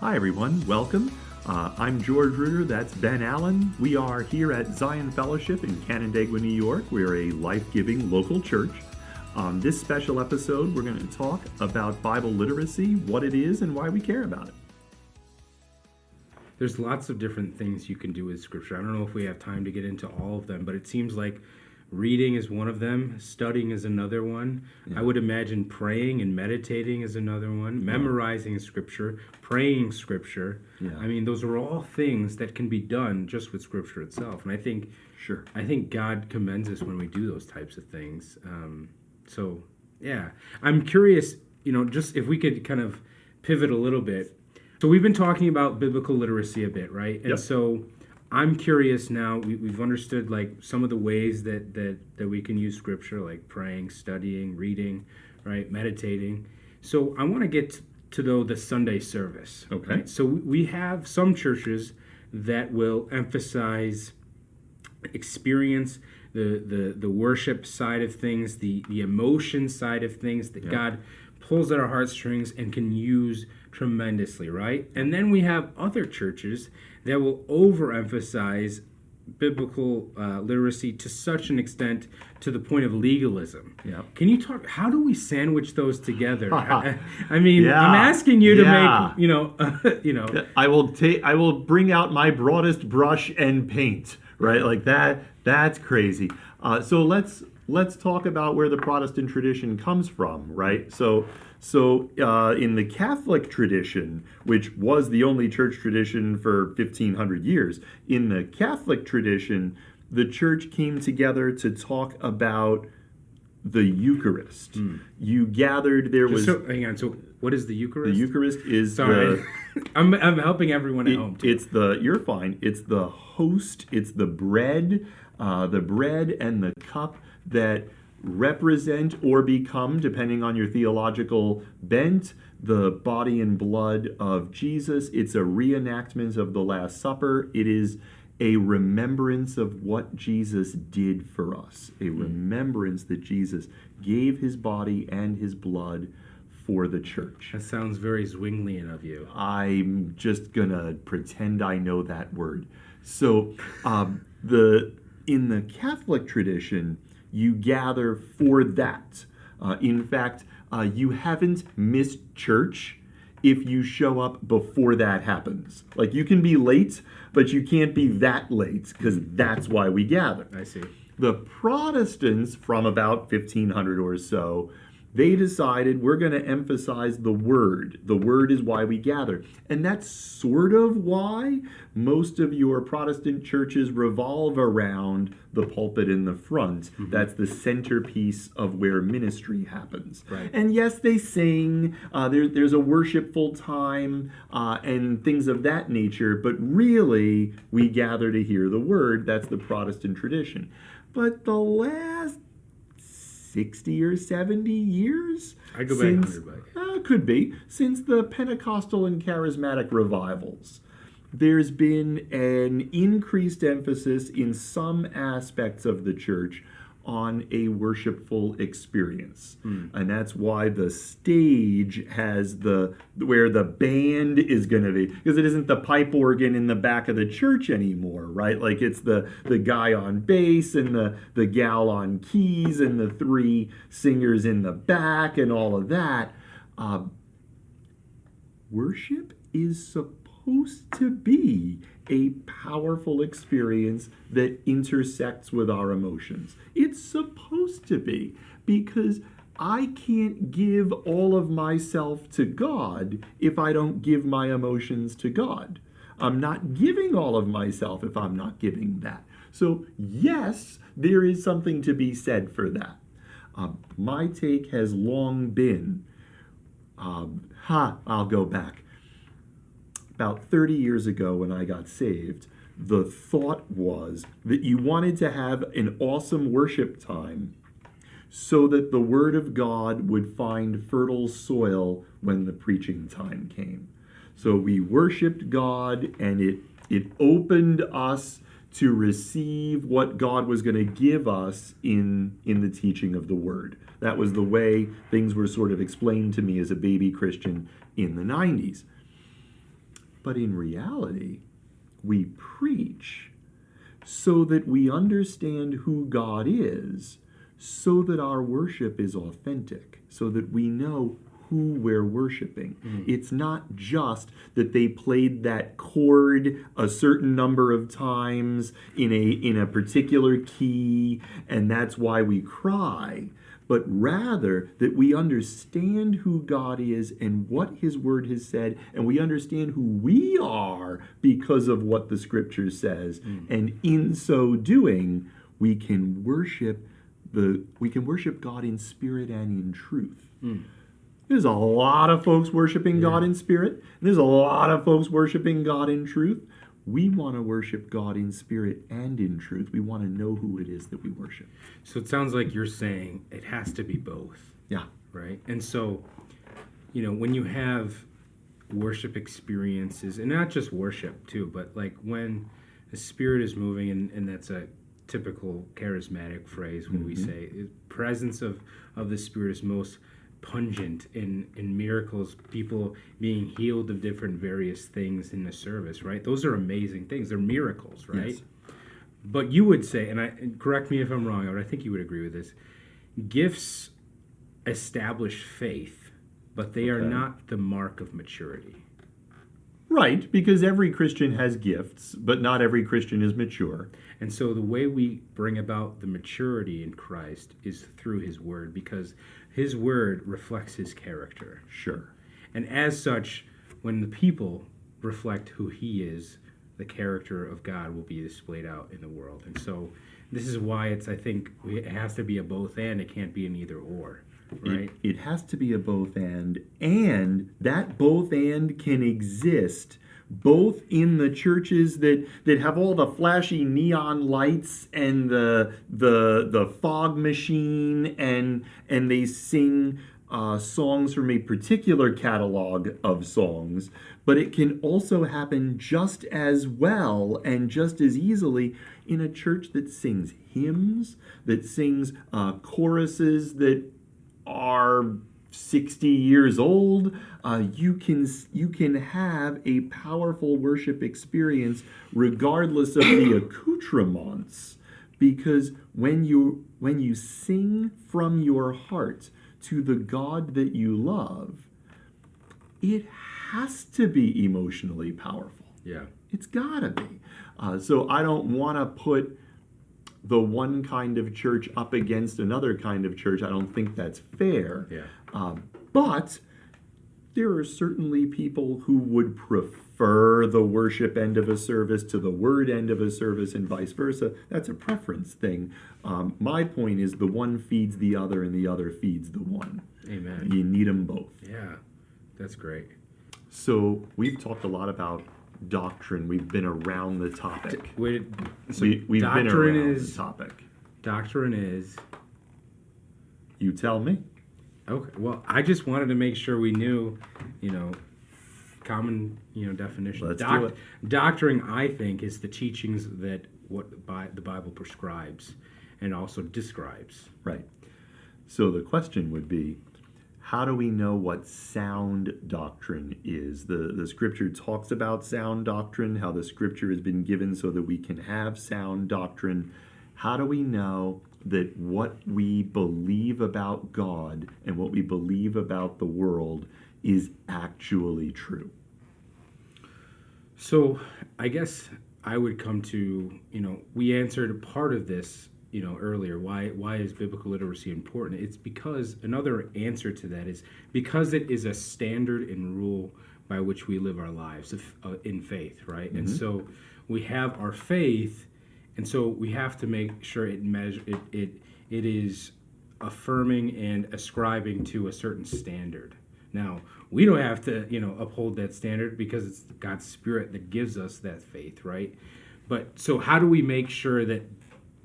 Hi, everyone. Welcome. Uh, I'm George Ritter. That's Ben Allen. We are here at Zion Fellowship in Canandaigua, New York. We're a life giving local church. On this special episode, we're going to talk about Bible literacy, what it is, and why we care about it. There's lots of different things you can do with Scripture. I don't know if we have time to get into all of them, but it seems like reading is one of them. Studying is another one. Yeah. i would imagine praying and meditating is another one. Memorizing scripture. Praying scripture. Yeah. i mean those are all things that can be done just with scripture itself. And i think sure. I think god commends us when we do those types of things. Um, so yeah. I'm curious you know just if we could kind of pivot a little bit. So we've been talking about biblical literacy a bit right? And yep. so I'm curious now. We, have understood like some of the ways that that that we can use scripture, like praying, studying, reading, right, meditating. So I want to get to though the Sunday service. Okay. Right? So we have some churches that will emphasize experience, the the the worship side of things, the the emotion side of things that God pulls at our heartstrings and can use tremendously, right? And then we have other churches that will overemphasize biblical uh, literacy to such an extent to the point of legalism. Yeah. Can you talk? How do we sandwich those together? I, I, mean, yeah. I'm asking you to yeah. make you know, uh, you know. I will take. I will bring out my broadest brush and paint. Right, like that. That's crazy. Uh, so let's let's talk about where the Protestant tradition comes from. Right. So so, uh, in the Catholic tradition, which was the only church tradition for 1500 years, in the Catholic tradition, the church came together to talk about the Eucharist. Mm. You gathered, there was. So, hang on, so what is the Eucharist? The Eucharist is Sorry. the. I'm, I'm helping everyone at it, home. Too. It's the, you're fine, it's the host, it's the bread, uh, the bread and the cup that represent or become, depending on your theological bent, the body and blood of Jesus. It's a reenactment of the Last Supper. It is a remembrance of what Jesus did for us, a hmm. remembrance that Jesus gave his body and his blood for the church. That sounds very Zwinglian of you. I'm just gonna pretend I know that word. So, um, the in the Catholic tradition, you gather for that. Uh, in fact, uh, you haven't missed church if you show up before that happens. Like you can be late, but you can't be that late because that's why we gather. I see. The Protestants from about 1500 or so they decided we're going to emphasize the word. The word is why we gather. And that's sort of why most of your Protestant churches revolve around the pulpit in the front. Mm-hmm. That's the centerpiece of where ministry happens. Right. And yes, they sing, uh, there, there's a worshipful time uh, and things of that nature, but really, we gather to hear the word. That's the Protestant tradition. But the last 60 or 70 years. I go back since, uh, could be. Since the Pentecostal and charismatic revivals, there's been an increased emphasis in some aspects of the church on a worshipful experience. Mm. And that's why the stage has the where the band is going to be because it isn't the pipe organ in the back of the church anymore, right? Like it's the the guy on bass and the the gal on keys and the three singers in the back and all of that. Uh, worship is supposed to be a powerful experience that intersects with our emotions. It's supposed to be because I can't give all of myself to God if I don't give my emotions to God. I'm not giving all of myself if I'm not giving that. So, yes, there is something to be said for that. Um, my take has long been, um, ha, I'll go back about 30 years ago when I got saved, the thought was that you wanted to have an awesome worship time so that the Word of God would find fertile soil when the preaching time came. So we worshiped God and it, it opened us to receive what God was going to give us in, in the teaching of the Word. That was the way things were sort of explained to me as a baby Christian in the 90s But in reality, we preach so that we understand who God is, so that our worship is authentic, so that we know who we're worshiping. Mm. It's not just that they played that chord a certain number of times in a in a particular key and that's why we cry, but rather that we understand who God is and what his word has said and we understand who we are because of what the scripture says mm. and in so doing we can worship the we can worship God in spirit and in truth. Mm. There's a lot of folks worshiping yeah. God in spirit, and there's a lot of folks worshiping God in truth. We want to worship God in spirit and in truth. We want to know who it is that we worship. So it sounds like you're saying it has to be both. Yeah. Right? And so, you know, when you have worship experiences, and not just worship too, but like when the spirit is moving, and, and that's a typical charismatic phrase when mm-hmm. we say the presence of, of the spirit is most pungent in in miracles people being healed of different various things in the service right those are amazing things they're miracles right yes. but you would say and i correct me if i'm wrong but i think you would agree with this gifts establish faith but they okay. are not the mark of maturity Right, because every Christian has gifts, but not every Christian is mature. And so the way we bring about the maturity in Christ is through his word because his word reflects his character. Sure. And as such, when the people reflect who he is, the character of God will be displayed out in the world. And so this is why it's, I think, it has to be a both and, it can't be an either or. Right? It, it has to be a both and, and that both and can exist both in the churches that that have all the flashy neon lights and the the the fog machine and and they sing uh, songs from a particular catalog of songs, but it can also happen just as well and just as easily in a church that sings hymns, that sings uh, choruses that are 60 years old, uh, you can you can have a powerful worship experience regardless of the accoutrements because when you when you sing from your heart to the God that you love, it has to be emotionally powerful. Yeah, it's gotta be. Uh, so I don't want to put the one kind of church up against another kind of church. I don't think that's fair. Yeah. Um, but there are certainly people who would prefer the worship end of a service to the word end of a service and vice versa. That's a preference thing. Um, my point is the one feeds the other and the other feeds the one. Amen. You need them both. Yeah, that's great. So we've talked a lot about doctrine. We've been around the topic. Wait, so we, we've been around is, the topic. Doctrine is. You tell me. Okay. Well, I just wanted to make sure we knew, you know, common, you know, definition. Let's do it. Doctrine, I think, is the teachings that what the Bible prescribes and also describes. Right. So the question would be how do we know what sound doctrine is? The, the scripture talks about sound doctrine, how the scripture has been given so that we can have sound doctrine. How do we know that what we believe about God and what we believe about the world is actually true? So, I guess I would come to, you know, we answered a part of this you know earlier why why is biblical literacy important? It's because another answer to that is because it is a standard and rule by which we live our lives uh, in faith right? Mm-hmm. and so we have our faith and so we have to make sure it measure it it, it is affirming and ascribing to a certain standard. Now we don't have to you know uphold that standard because it's god's spirit that gives us that faith right? But so how do we make sure that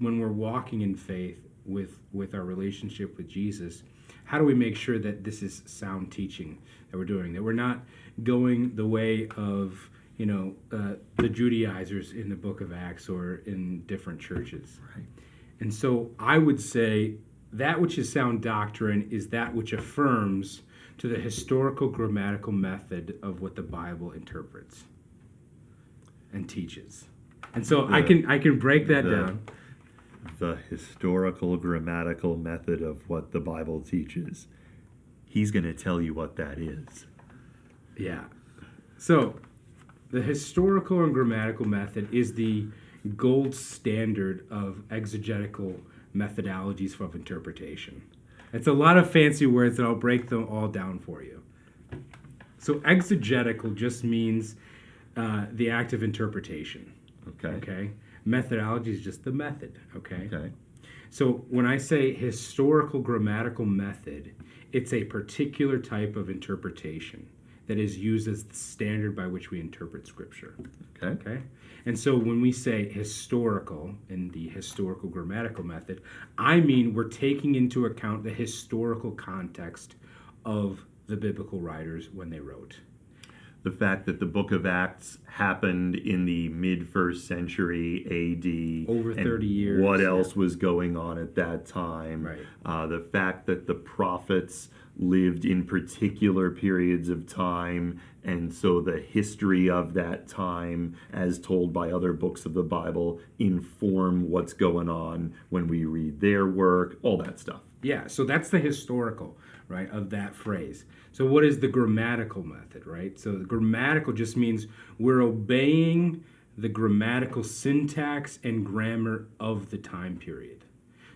when we're walking in faith with with our relationship with Jesus, how do we make sure that this is sound teaching that we're doing? That we're not going the way of you know uh, the Judaizers in the Book of Acts or in different churches. Right. And so I would say that which is sound doctrine is that which affirms to the historical grammatical method of what the Bible interprets. and teaches. And so I can I can break that the- down. The historical grammatical method of what the Bible teaches. He's going to tell you what that is. Yeah. So, the historical and grammatical method is the gold standard of exegetical methodologies of interpretation. It's a lot of fancy words, and I'll break them all down for you. So, exegetical just means uh, the act of interpretation. Okay. Okay. Methodology is just the method. Okay. Okay. So when I say historical grammatical method, it's a particular type of interpretation that is used as the standard by which we interpret scripture. Okay. Okay? And so when we say historical in the historical grammatical method, I mean we're taking into account the historical context of the biblical writers when they wrote. The fact that the book of Acts happened in the mid first century AD. Over and 30 years, What yeah. else was going on at that time? Right. Uh, the fact that the prophets lived in particular periods of time, and so the history of that time, as told by other books of the Bible, inform what's going on when we read their work, all that stuff. Yeah, so that's the historical, right, of that phrase. So what is the grammatical method, right? So the grammatical just means we're obeying the grammatical syntax and grammar of the time period.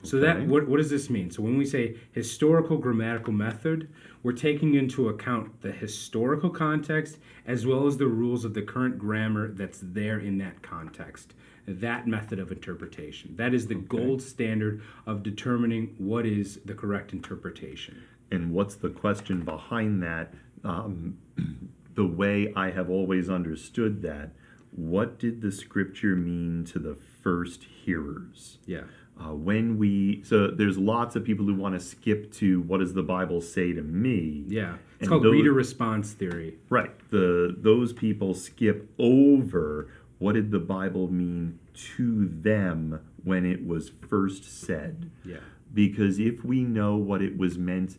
So that what, what does this mean? So when we say historical grammatical method, we're taking into account the historical context as well as the rules of the current grammar that's there in that context. That method of interpretation. That is the gold standard of determining what is the correct interpretation. And what's the question behind that? Um, the way I have always understood that, what did the scripture mean to the first hearers? Yeah. Uh, when we, so there's lots of people who want to skip to what does the Bible say to me? Yeah. It's And called those- reader response theory. Right. The those people skip over what did the Bible mean to them when it was first said Yeah. because if we know what it was meant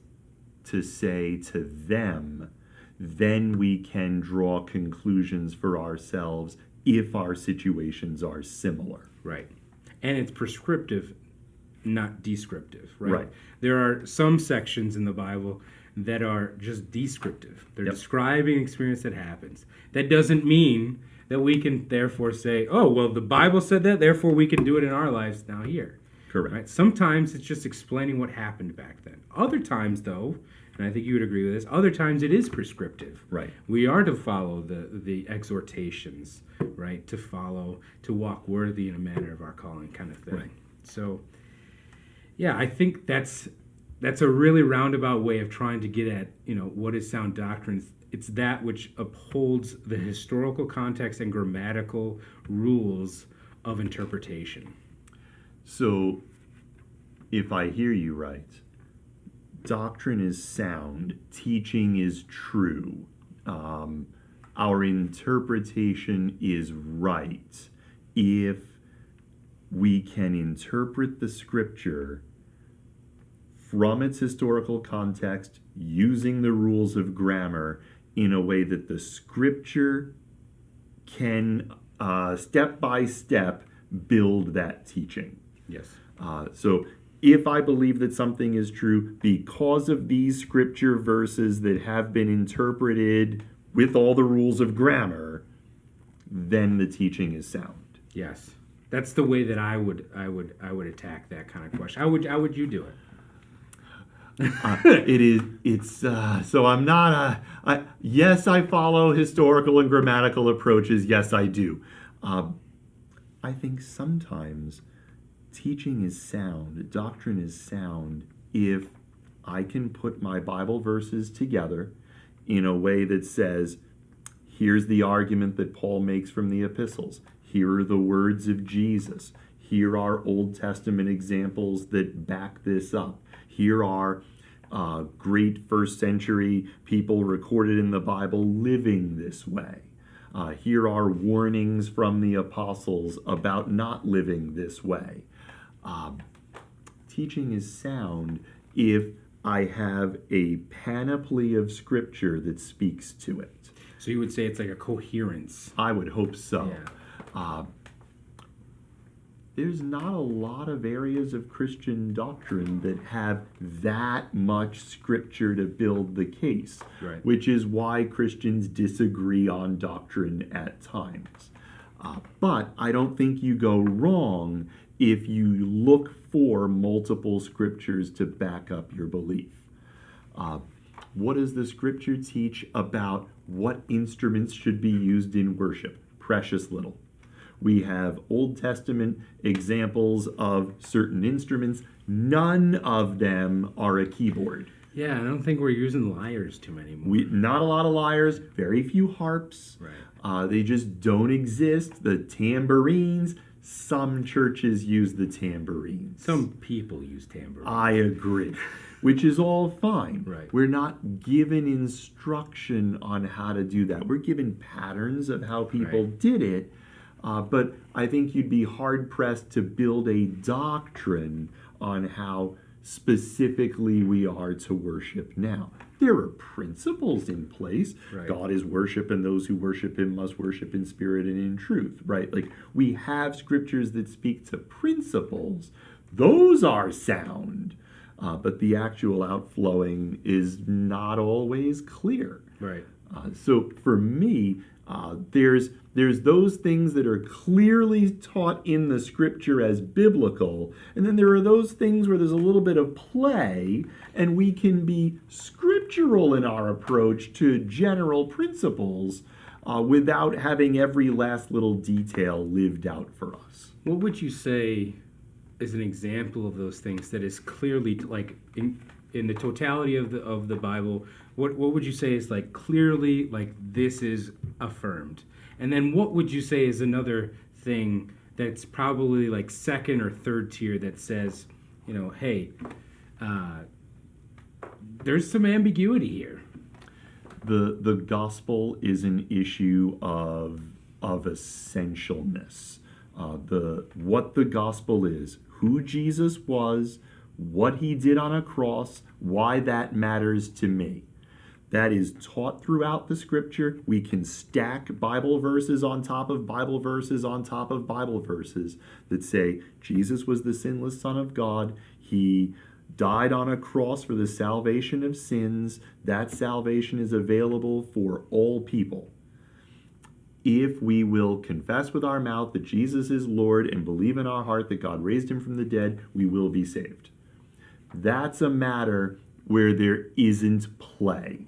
to say to them, then we can draw conclusions for ourselves if our situations are similar. Right. And it's prescriptive, not descriptive, right? Right. There are some sections in the Bible that are just descriptive. They're Yep. describing experience that happens. That doesn't mean that we can therefore say, oh, well, the Bible said that, therefore we can do it in our lives now here. Correct. Right? Sometimes it's just explaining what happened back then. Other times, though, and I think you would agree with this, other times it is prescriptive. Right. We are to follow the the exhortations, right? To follow, to walk worthy in a manner of our calling, kind of thing. Right. So, yeah, I think that's that's a really roundabout way of trying to get at you know what is sound doctrine. It's that which upholds the historical context and grammatical rules of interpretation. So, if I hear you right, doctrine is sound, teaching is true, um, our interpretation is right if we can interpret the scripture from its historical context using the rules of grammar in a way that the scripture can uh, step by step build that teaching. Yes. Uh, so if I believe that something is true because of these scripture verses that have been interpreted with all the rules of grammar, then the teaching is sound. Yes. That's the way that I would I would I would attack that kind of question. How would how would you do it? Uh, it is it's uh, so i'm not a I, yes i follow historical and grammatical approaches yes i do um, i think sometimes teaching is sound doctrine is sound if i can put my bible verses together in a way that says here's the argument that paul makes from the epistles here are the words of jesus here are old testament examples that back this up here are uh, great first century people recorded in the Bible living this way. Uh, here are warnings from the apostles about not living this way. Um, teaching is sound if I have a panoply of scripture that speaks to it. So you would say it's like a coherence. I would hope so. Yeah. Uh, there's not a lot of areas of Christian doctrine that have that much scripture to build the case, Right. which is why Christians disagree on doctrine at times. Uh, but I don't think you go wrong if you look for multiple scriptures to back up your belief. Uh, what does the scripture teach about what instruments should be used in worship? Precious little. We have Old Testament examples of certain instruments. None of them are a keyboard. Yeah, I don't think we're using lyres too many more. We not a lot of lyres, very few harps. Right. Uh, they just don't exist. The tambourines. Some churches use the tambourines. Some people use tambourine. I agree, which is all fine. Right. We're not given instruction on how to do that. We're given patterns of how people Right. did it, uh, but I think you'd be hard pressed to build a doctrine on how specifically we are to worship now. There are principles in place. Right. God is worship, and those who worship Him must worship in spirit and in truth, right? Like we have scriptures that speak to principles, those are sound. Uh, but the actual outflowing is not always clear. right. Uh, so for me, uh, there's there's those things that are clearly taught in the scripture as biblical, and then there are those things where there's a little bit of play, and we can be scriptural in our approach to general principles uh, without having every last little detail lived out for us. What would you say is an example of those things that is clearly like in in the totality of the of the Bible? What what would you say is like clearly like this is affirmed? And then what would you say is another thing that's probably like second or third tier that says, you know, hey, uh, there's some ambiguity here. the the gospel is an issue of of essentialness. Uh, the what the gospel is, who Jesus was, what he did on a cross, why that matters to me. That is taught throughout the scripture. We can stack Bible verses on top of Bible verses on top of Bible verses that say Jesus was the sinless Son of God. He died on a cross for the salvation of sins. That salvation is available for all people. If we will confess with our mouth that Jesus is Lord and believe in our heart that God raised him from the dead, we will be saved. That's a matter where there isn't play.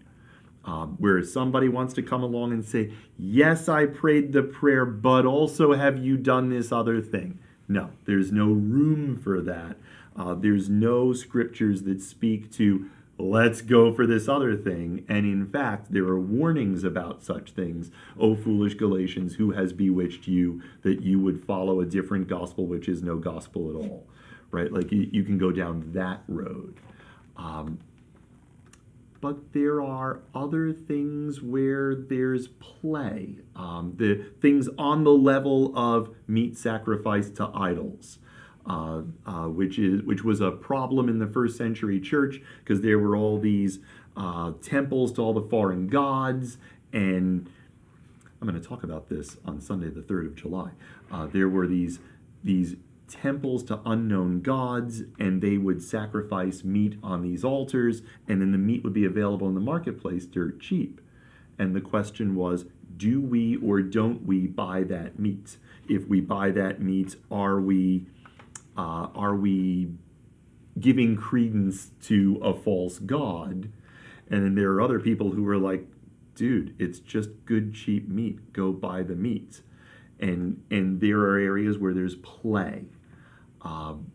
Um, where somebody wants to come along and say, Yes, I prayed the prayer, but also have you done this other thing? No, there's no room for that. Uh, there's no scriptures that speak to, let's go for this other thing. And in fact, there are warnings about such things. O foolish Galatians, who has bewitched you that you would follow a different gospel, which is no gospel at all? Right? Like you, you can go down that road. Um, but there are other things where there's play. Um, the things on the level of meat sacrifice to idols, uh, uh, which is which was a problem in the first century church because there were all these uh, temples to all the foreign gods, and I'm going to talk about this on Sunday, the third of July. Uh, there were these these temples to unknown gods, and they would sacrifice meat on these altars, and then the meat would be available in the marketplace dirt cheap. And the question was, do we or don't we buy that meat? If we buy that meat, are we uh, are we giving credence to a false god? And then there are other people who are like, dude, it's just good cheap meat. Go buy the meat. And and there are areas where there's play. Um,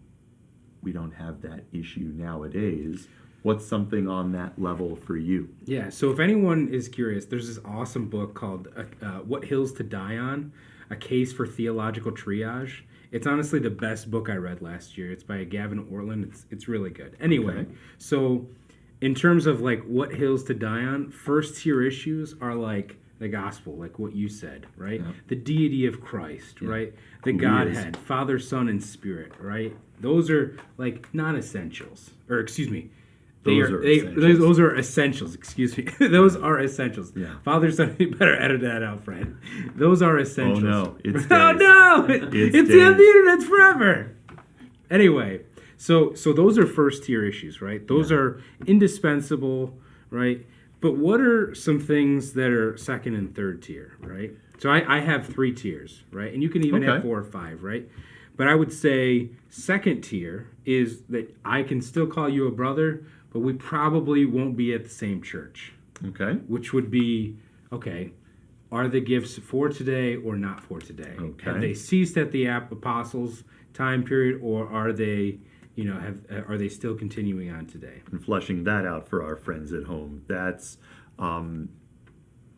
we don't have that issue nowadays. What's something on that level for you? Yeah. So if anyone is curious, there's this awesome book called uh, uh, "What Hills to Die On: A Case for Theological Triage." It's honestly the best book I read last year. It's by Gavin Ortlund. It's it's really good. Anyway, Okay. so in terms of like what hills to die on, first tier issues are like the gospel, like what you said, right? Yeah. The deity of Christ, right? The Who Godhead, Father, Son, and Spirit, right? Those are like non essentials, or excuse me, They Those are, are they, essentials. those, those are essentials. Excuse me. those are essentials. Yeah. Father, son, you better edit that out, Fred. Those are essentials. Oh no, it oh no, It it's on the internet forever. Anyway, so so those are first tier issues, right? Those are indispensable, right? But what are some things that are second and third tier, right? So I, I have three tiers, right? And you can even have four or five, right? But I would say second tier is that I can still call you a brother, but we probably won't be at the same church, Okay. which would be okay. Are the gifts for today or not for today? Okay. Have they ceased at the apostles' time period, or are they, you know, have uh, are they still continuing on today? And fleshing that out for our friends at home. That's um,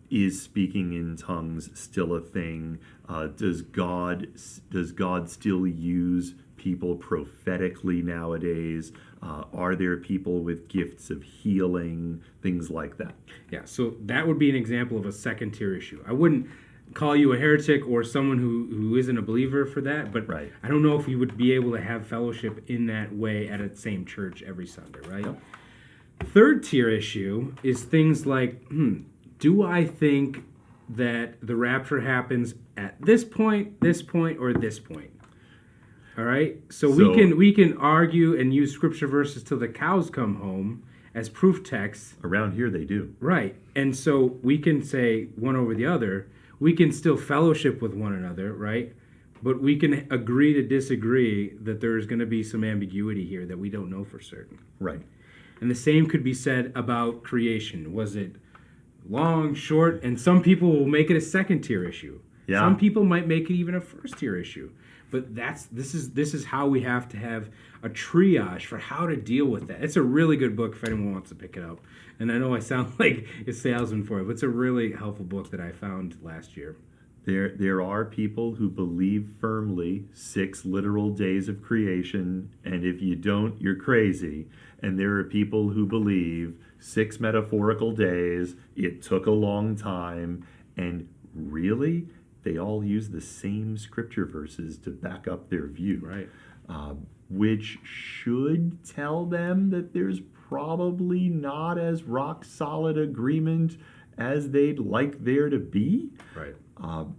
is speaking in tongues still a thing? Uh, does God does God still use people prophetically nowadays? Uh, are there people with gifts of healing, things like that? Yeah, so that would be an example of a second tier issue. I wouldn't call you a heretic or someone who, who isn't a believer for that, but Right. I don't know if you would be able to have fellowship in that way at a same church every Sunday, right? Yep. Third tier issue is things like, hmm, do I think that the rapture happens at this point, this point, or this point? All right. So, we can we can argue and use scripture verses till the cows come home as proof texts Around here, they do. Right. And so we can say one over the other. We can still fellowship with one another, right? But we can agree to disagree that there's going to be some ambiguity here that we don't know for certain. Right. And the same could be said about creation. Was it long, short? And some people will make it a second tier issue. Yeah. Some people might make it even a first tier issue. But that's this is this is how we have to have a triage for how to deal with that. It's a really good book if anyone wants to pick it up. And I know I sound like a salesman for it, but it's a really helpful book that I found last year. There, there are people who believe firmly six literal days of creation, and if you don't, you're crazy. And there are people who believe six metaphorical days, it took a long time, and really, they all use the same scripture verses to back up their view. Right. uh, which should tell them that there's probably not as rock solid agreement as they'd like there to be. Right. Um,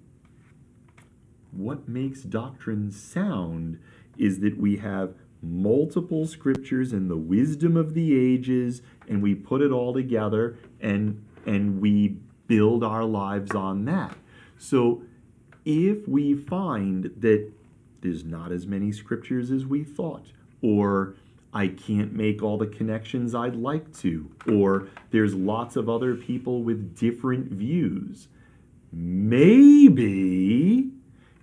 what makes doctrine sound is that we have multiple scriptures and the wisdom of the ages, and we put it all together and and we build our lives on that. So if we find that there's not as many scriptures as we thought, or I can't make all the connections I'd like to, or there's lots of other people with different views, maybe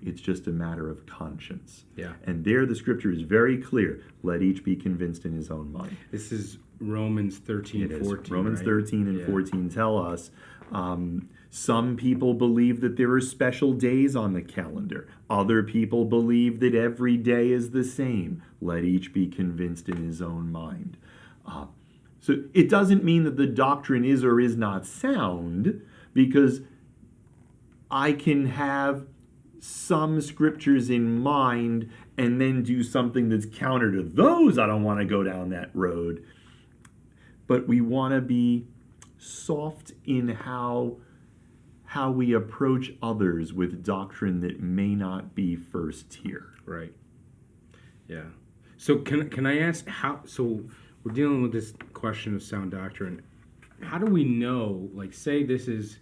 it's just a matter of conscience. Yeah. And there the scripture is very clear. Let each be convinced in his own mind. This is Romans 13, It is. 14. Romans right? 13 and Yeah. 14 tell us um, some people believe that there are special days on the calendar. Other people believe that every day is the same. Let each be convinced in his own mind. Uh, so it doesn't mean that the doctrine is or is not sound because I can have some scriptures in mind and then do something that's counter to those. I don't want to go down that road. But we want to be soft in how how we approach others with doctrine that may not be first tier. Right. Yeah. So can can I ask how? So we're dealing with this question of sound doctrine. How do we know? Like, say this is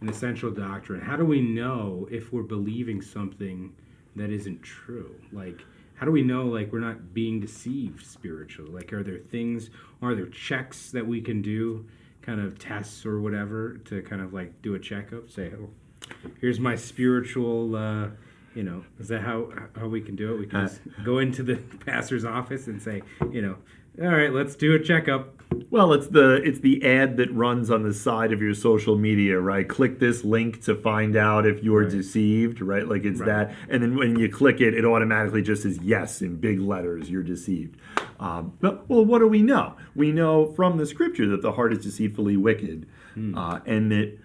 an essential doctrine. How do we know if we're believing something that isn't true? Like, how do we know like we're not being deceived spiritually? Like, are there things? Are there checks that we can do? Kind of tests or whatever to kind of like do a checkup. Say, oh, here's my spiritual. Uh, you know, is that how how we can do it? We can Uh, just go into the pastor's office and say, you know, all right, let's do a checkup. Well, it's the it's the ad that runs on the side of your social media, right? Click this link to find out if you're Right. deceived, right? Like it's Right. that, and then when you click it, it automatically just says yes in big letters. You're deceived. Um, but well, what do we know? We know from the scripture that the heart is deceitfully wicked, uh, and that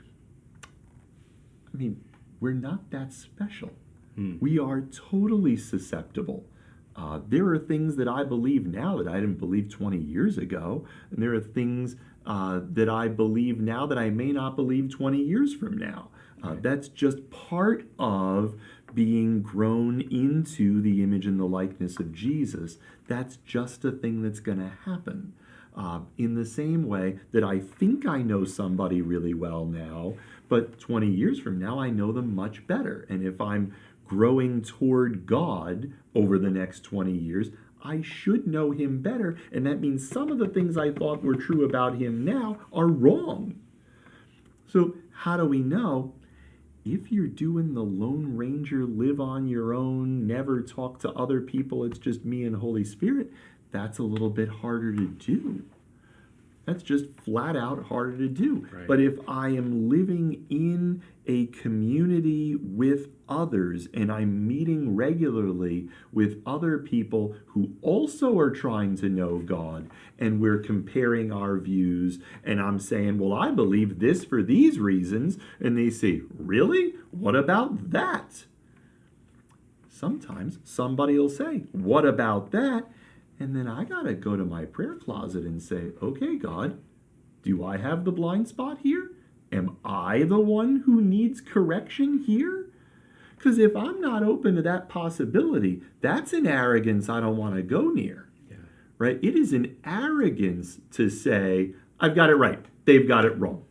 I mean we're not that special. We are totally susceptible Uh, there are things that I believe now that I didn't believe 20 years ago, and there are things uh, that I believe now that I may not believe 20 years from now. Uh, that's just part of being grown into the image and the likeness of Jesus. That's just a thing that's going to happen. Uh, in the same way that I think I know somebody really well now, but 20 years from now, I know them much better. And if I'm growing toward God over the next 20 years, I should know him better. And that means some of the things I thought were true about him now are wrong. So, how do we know? If you're doing the Lone Ranger, live on your own, never talk to other people, it's just me and Holy Spirit, that's a little bit harder to do. That's just flat out harder to do. Right. But if I am living in a community with others and I'm meeting regularly with other people who also are trying to know God and we're comparing our views and I'm saying, well, I believe this for these reasons. And they say, really? What about that? Sometimes somebody will say, what about that? And then I got to go to my prayer closet and say, okay, God, do I have the blind spot here? Am I the one who needs correction here? Because if I'm not open to that possibility, that's an arrogance I don't want to go near. Yeah. Right? It is an arrogance to say, I've got it right, they've got it wrong.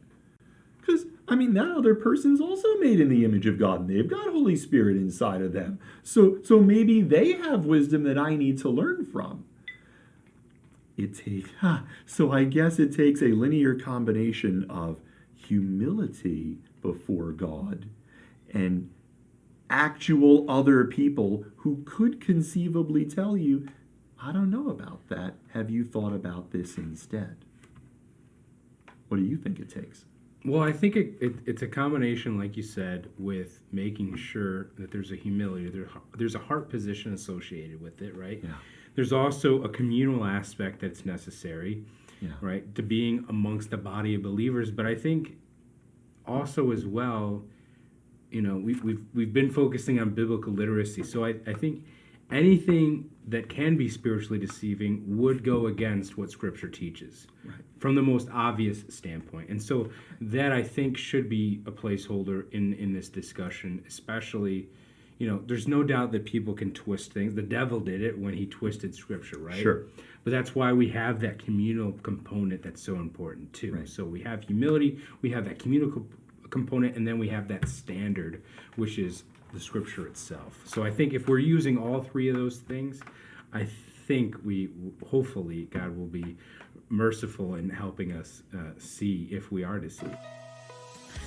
Because, I mean, that other person's also made in the image of God and they've got Holy Spirit inside of them. So, so maybe they have wisdom that I need to learn from it takes, huh, so I guess it takes a linear combination of humility before God and actual other people who could conceivably tell you, I don't know about that. Have you thought about this instead? What do you think it takes? Well, I think it, it, it's a combination, like you said, with making sure that there's a humility, there, there's a heart position associated with it, right? Yeah. There's also a communal aspect that's necessary, yeah. right, to being amongst the body of believers. But I think also as well, you know, we've, we've, we've been focusing on biblical literacy. So I, I think anything that can be spiritually deceiving would go against what Scripture teaches right. from the most obvious standpoint. And so that I think should be a placeholder in, in this discussion, especially you know, there's no doubt that people can twist things. The devil did it when he twisted scripture, right? Sure. But that's why we have that communal component that's so important too. Right. So we have humility, we have that communal component, and then we have that standard, which is the scripture itself. So I think if we're using all three of those things, I think we hopefully God will be merciful in helping us uh, see if we are deceived.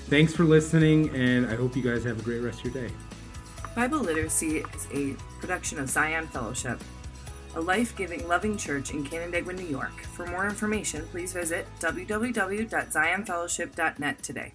Thanks for listening, and I hope you guys have a great rest of your day. Bible Literacy is a production of Zion Fellowship, a life giving, loving church in Canandaigua, New York. For more information, please visit www.zionfellowship.net today.